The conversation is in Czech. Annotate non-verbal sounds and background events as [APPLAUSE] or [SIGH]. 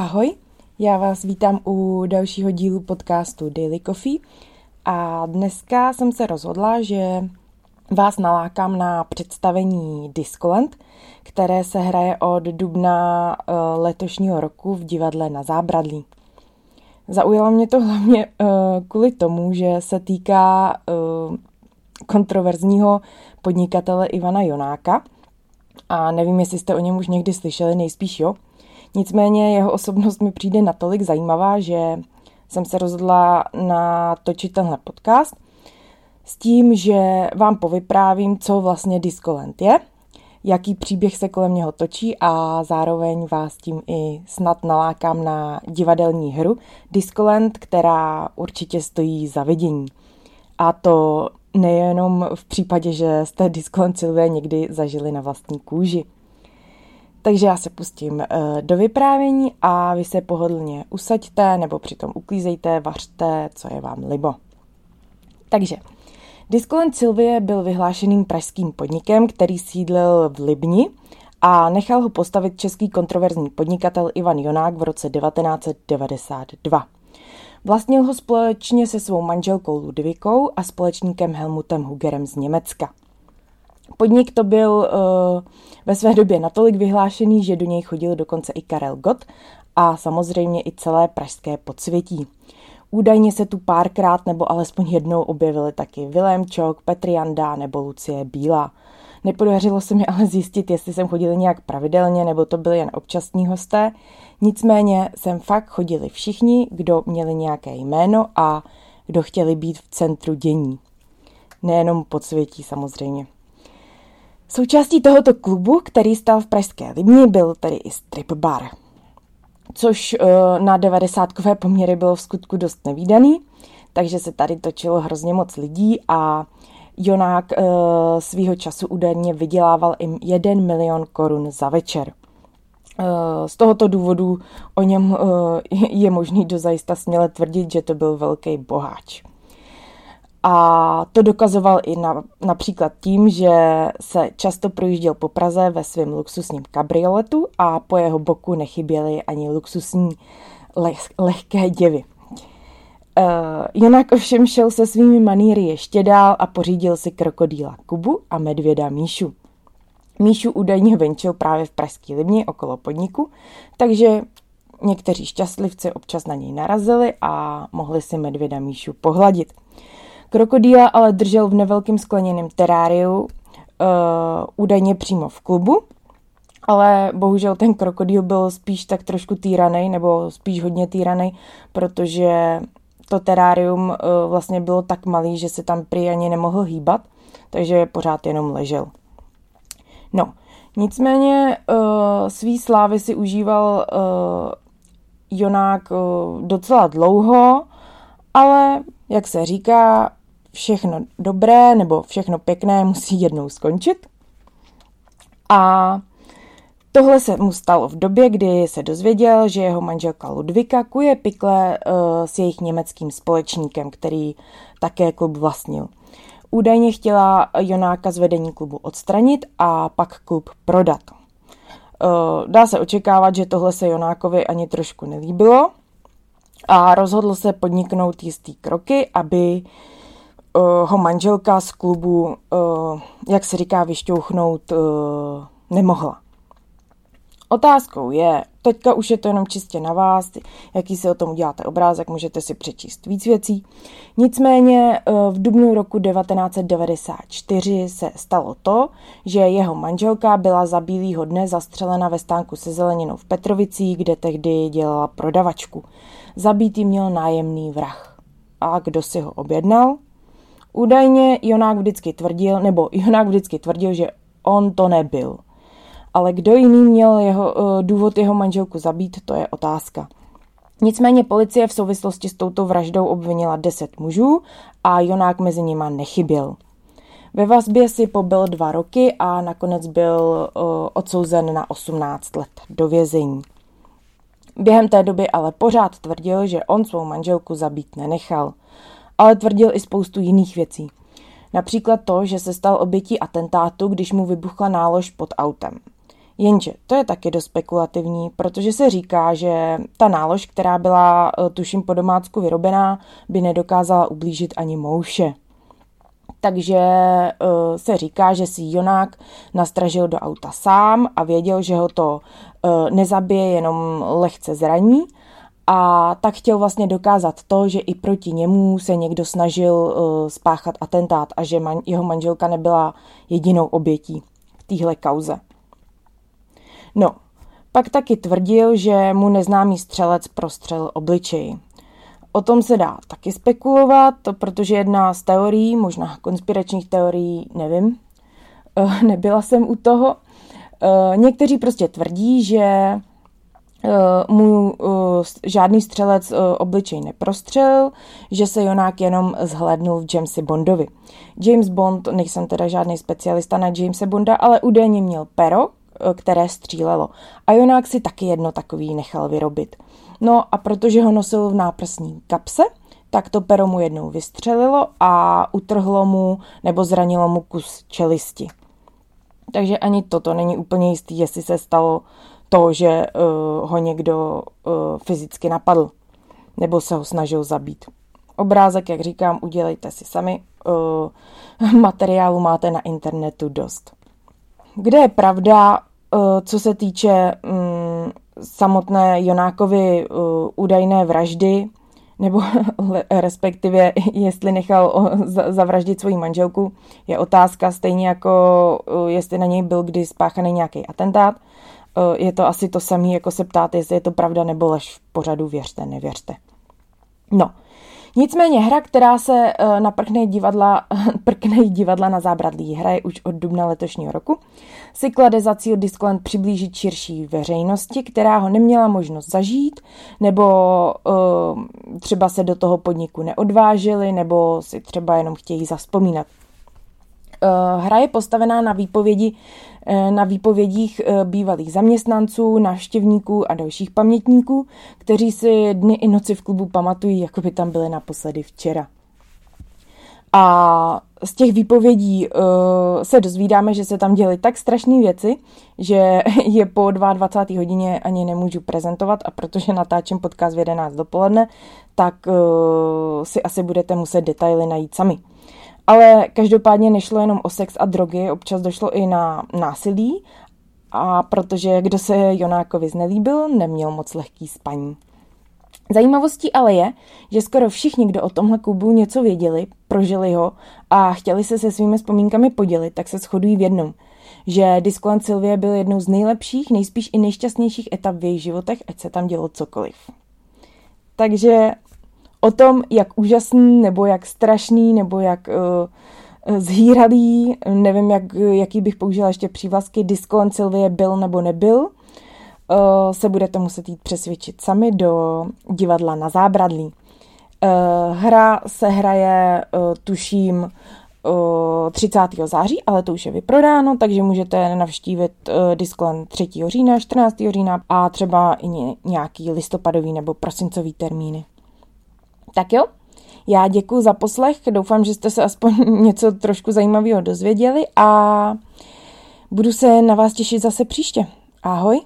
Ahoj, já vás vítám u dalšího dílu podcastu Daily Coffee a dneska jsem se rozhodla, že vás nalákám na představení Discoland, které se hraje od dubna eh, letošního roku v divadle na Zábradlí. Zaujalo mě to hlavně uh, kvůli tomu, že se týká uh, kontroverzního podnikatele Ivana Jonáka. A nevím, jestli jste o něm už někdy slyšeli, nejspíš jo. Nicméně jeho osobnost mi přijde natolik zajímavá, že jsem se rozhodla natočit tenhle podcast s tím, že vám povyprávím, co vlastně Discoland je, jaký příběh se kolem něho točí a zároveň vás tím i snad nalákám na divadelní hru Discoland, která určitě stojí za vidění. A to nejenom v případě, že jste Discoland Sylvie někdy zažili na vlastní kůži. Takže já se pustím eh, do vyprávění a vy se pohodlně usaďte nebo přitom uklízejte, vařte, co je vám libo. Takže Discoland Sylvie byl vyhlášeným pražským podnikem, který sídlil v Libni a nechal ho postavit český kontroverzní podnikatel Ivan Jonák v roce 1992. Vlastnil ho společně se svou manželkou Ludvikou a společníkem Helmutem Hugerem z Německa. Podnik to byl uh, ve své době natolik vyhlášený, že do něj chodil dokonce i Karel Gott a samozřejmě i celé pražské podsvětí. Údajně se tu párkrát nebo alespoň jednou objevili taky Vilém Čok, Petr Janda nebo Lucie Bílá. Nepodařilo se mi ale zjistit, jestli jsem chodili nějak pravidelně nebo to byli jen občasní hosté. Nicméně jsem fakt chodili všichni, kdo měli nějaké jméno a kdo chtěli být v centru dění. Nejenom podsvětí samozřejmě. Součástí tohoto klubu, který stál v Pražské Libni, byl tedy i strip bar, což uh, na 90 poměry bylo v skutku dost nevýdaný, takže se tady točilo hrozně moc lidí a Jonák uh, svýho času údajně vydělával jim 1 milion korun za večer. Uh, z tohoto důvodu o něm je možný dozajista směle tvrdit, že to byl velký boháč. A to dokazoval i na, například tím, že se často projížděl po Praze ve svém luxusním kabrioletu a po jeho boku nechyběly ani luxusní leh, lehké děvy. Uh, jinak ovšem šel se svými maníry ještě dál a pořídil si krokodýla Kubu a medvěda Míšu. Míšu údajně venčil právě v Pražský Libni okolo podniku, takže někteří šťastlivci občas na něj narazili a mohli si medvěda Míšu pohladit. Krokodýla ale držel v nevelkém skleněném teráriu, uh, údajně přímo v klubu, ale bohužel ten krokodýl byl spíš tak trošku týraný, nebo spíš hodně týraný, protože to terárium uh, vlastně bylo tak malý, že se tam prý ani nemohl hýbat, takže pořád jenom ležel. No, nicméně uh, svý slávy si užíval uh, Jonák uh, docela dlouho, ale jak se říká, všechno dobré nebo všechno pěkné musí jednou skončit. A tohle se mu stalo v době, kdy se dozvěděl, že jeho manželka Ludvika kuje pikle uh, s jejich německým společníkem, který také klub vlastnil. Údajně chtěla Jonáka z vedení klubu odstranit a pak klub prodat. Uh, dá se očekávat, že tohle se Jonákovi ani trošku nelíbilo a rozhodl se podniknout jistý kroky, aby uh, ho manželka z klubu, uh, jak se říká, vyšťouchnout uh, nemohla. Otázkou je, teďka už je to jenom čistě na vás, jaký si o tom uděláte obrázek, můžete si přečíst víc věcí. Nicméně v dubnu roku 1994 se stalo to, že jeho manželka byla za bílýho dne zastřelena ve stánku se zeleninou v Petrovicích, kde tehdy dělala prodavačku. Zabítý měl nájemný vrah. A kdo si ho objednal? Údajně Jonák vždycky tvrdil, nebo Jonák vždycky tvrdil, že on to nebyl. Ale kdo jiný měl jeho, uh, důvod jeho manželku zabít, to je otázka. Nicméně policie v souvislosti s touto vraždou obvinila 10 mužů a Jonák mezi nima nechyběl. Ve vazbě si pobyl dva roky a nakonec byl uh, odsouzen na 18 let do vězení. Během té doby ale pořád tvrdil, že on svou manželku zabít nenechal ale tvrdil i spoustu jiných věcí. Například to, že se stal obětí atentátu, když mu vybuchla nálož pod autem. Jenže to je taky dost spekulativní, protože se říká, že ta nálož, která byla eh, tuším po domácku vyrobená, by nedokázala ublížit ani mouše. Takže uh, se říká, že si Jonák nastražil do auta sám a věděl, že ho to uh, nezabije, jenom lehce zraní. A tak chtěl vlastně dokázat to, že i proti němu se někdo snažil uh, spáchat atentát a že man, jeho manželka nebyla jedinou obětí v téhle kauze. No, pak taky tvrdil, že mu neznámý střelec prostřel obličej. O tom se dá taky spekulovat, protože jedna z teorií, možná konspiračních teorií, nevím, eh, [LAUGHS] nebyla jsem u toho. Eh, někteří prostě tvrdí, že eh, mu žádný střelec obličej neprostřel, že se Jonák jenom zhlédnul v Jamesi Bondovi. James Bond, nejsem teda žádný specialista na Jamesa Bonda, ale údajně měl pero, které střílelo. A Jonák si taky jedno takový nechal vyrobit. No a protože ho nosil v náprsní kapse, tak to pero mu jednou vystřelilo a utrhlo mu nebo zranilo mu kus čelisti. Takže ani toto není úplně jistý, jestli se stalo to, že uh, ho někdo uh, fyzicky napadl nebo se ho snažil zabít. Obrázek, jak říkám, udělejte si sami. Uh, [LAUGHS] materiálu máte na internetu dost. Kde je pravda, co se týče um, samotné Jonákovi uh, údajné vraždy, nebo [LAUGHS] respektive [LAUGHS] jestli nechal zavraždit svoji manželku, je otázka stejně jako jestli na něj byl kdy spáchaný nějaký atentát. Uh, je to asi to samé, jako se ptát, jestli je to pravda nebo lež v pořadu věřte, nevěřte. No, Nicméně hra, která se uh, na prknej divadla, [LAUGHS] prknej divadla na zábradlí hraje už od dubna letošního roku, si klade za cíl Discland přiblížit širší veřejnosti, která ho neměla možnost zažít, nebo uh, třeba se do toho podniku neodvážili, nebo si třeba jenom chtějí zaspomínat. Uh, hra je postavená na výpovědi Eh, na výpovědích eh, bývalých zaměstnanců, návštěvníků a dalších pamětníků, kteří si dny i noci v klubu pamatují, jako by tam byly naposledy včera. A z těch výpovědí uh, se dozvídáme, že se tam děly tak strašné věci, že [LAUGHS] je po 22. hodině ani nemůžu prezentovat a protože natáčím podcast v 11 dopoledne, tak uh, si asi budete muset detaily najít sami. Ale každopádně nešlo jenom o sex a drogy, občas došlo i na násilí a protože kdo se Jonákovi znelíbil, neměl moc lehký spaní. Zajímavostí ale je, že skoro všichni, kdo o tomhle klubu něco věděli, prožili ho a chtěli se se svými vzpomínkami podělit, tak se shodují v jednom, že Discoland Sylvie byl jednou z nejlepších, nejspíš i nejšťastnějších etap v jejich životech, ať se tam dělo cokoliv. Takže o tom, jak úžasný, nebo jak strašný, nebo jak uh, zhýralý, nevím, jak, jaký bych použila ještě přívlastky, Disco Sylvie byl nebo nebyl, uh, se budete muset jít přesvědčit sami do divadla na zábradlí. Uh, hra se hraje, uh, tuším, 30. září, ale to už je vyprodáno, takže můžete navštívit Discland 3. října, 14. října a třeba i nějaký listopadový nebo prosincový termíny. Tak jo, já děkuji za poslech, doufám, že jste se aspoň [LAUGHS] něco trošku zajímavého dozvěděli a budu se na vás těšit zase příště. Ahoj.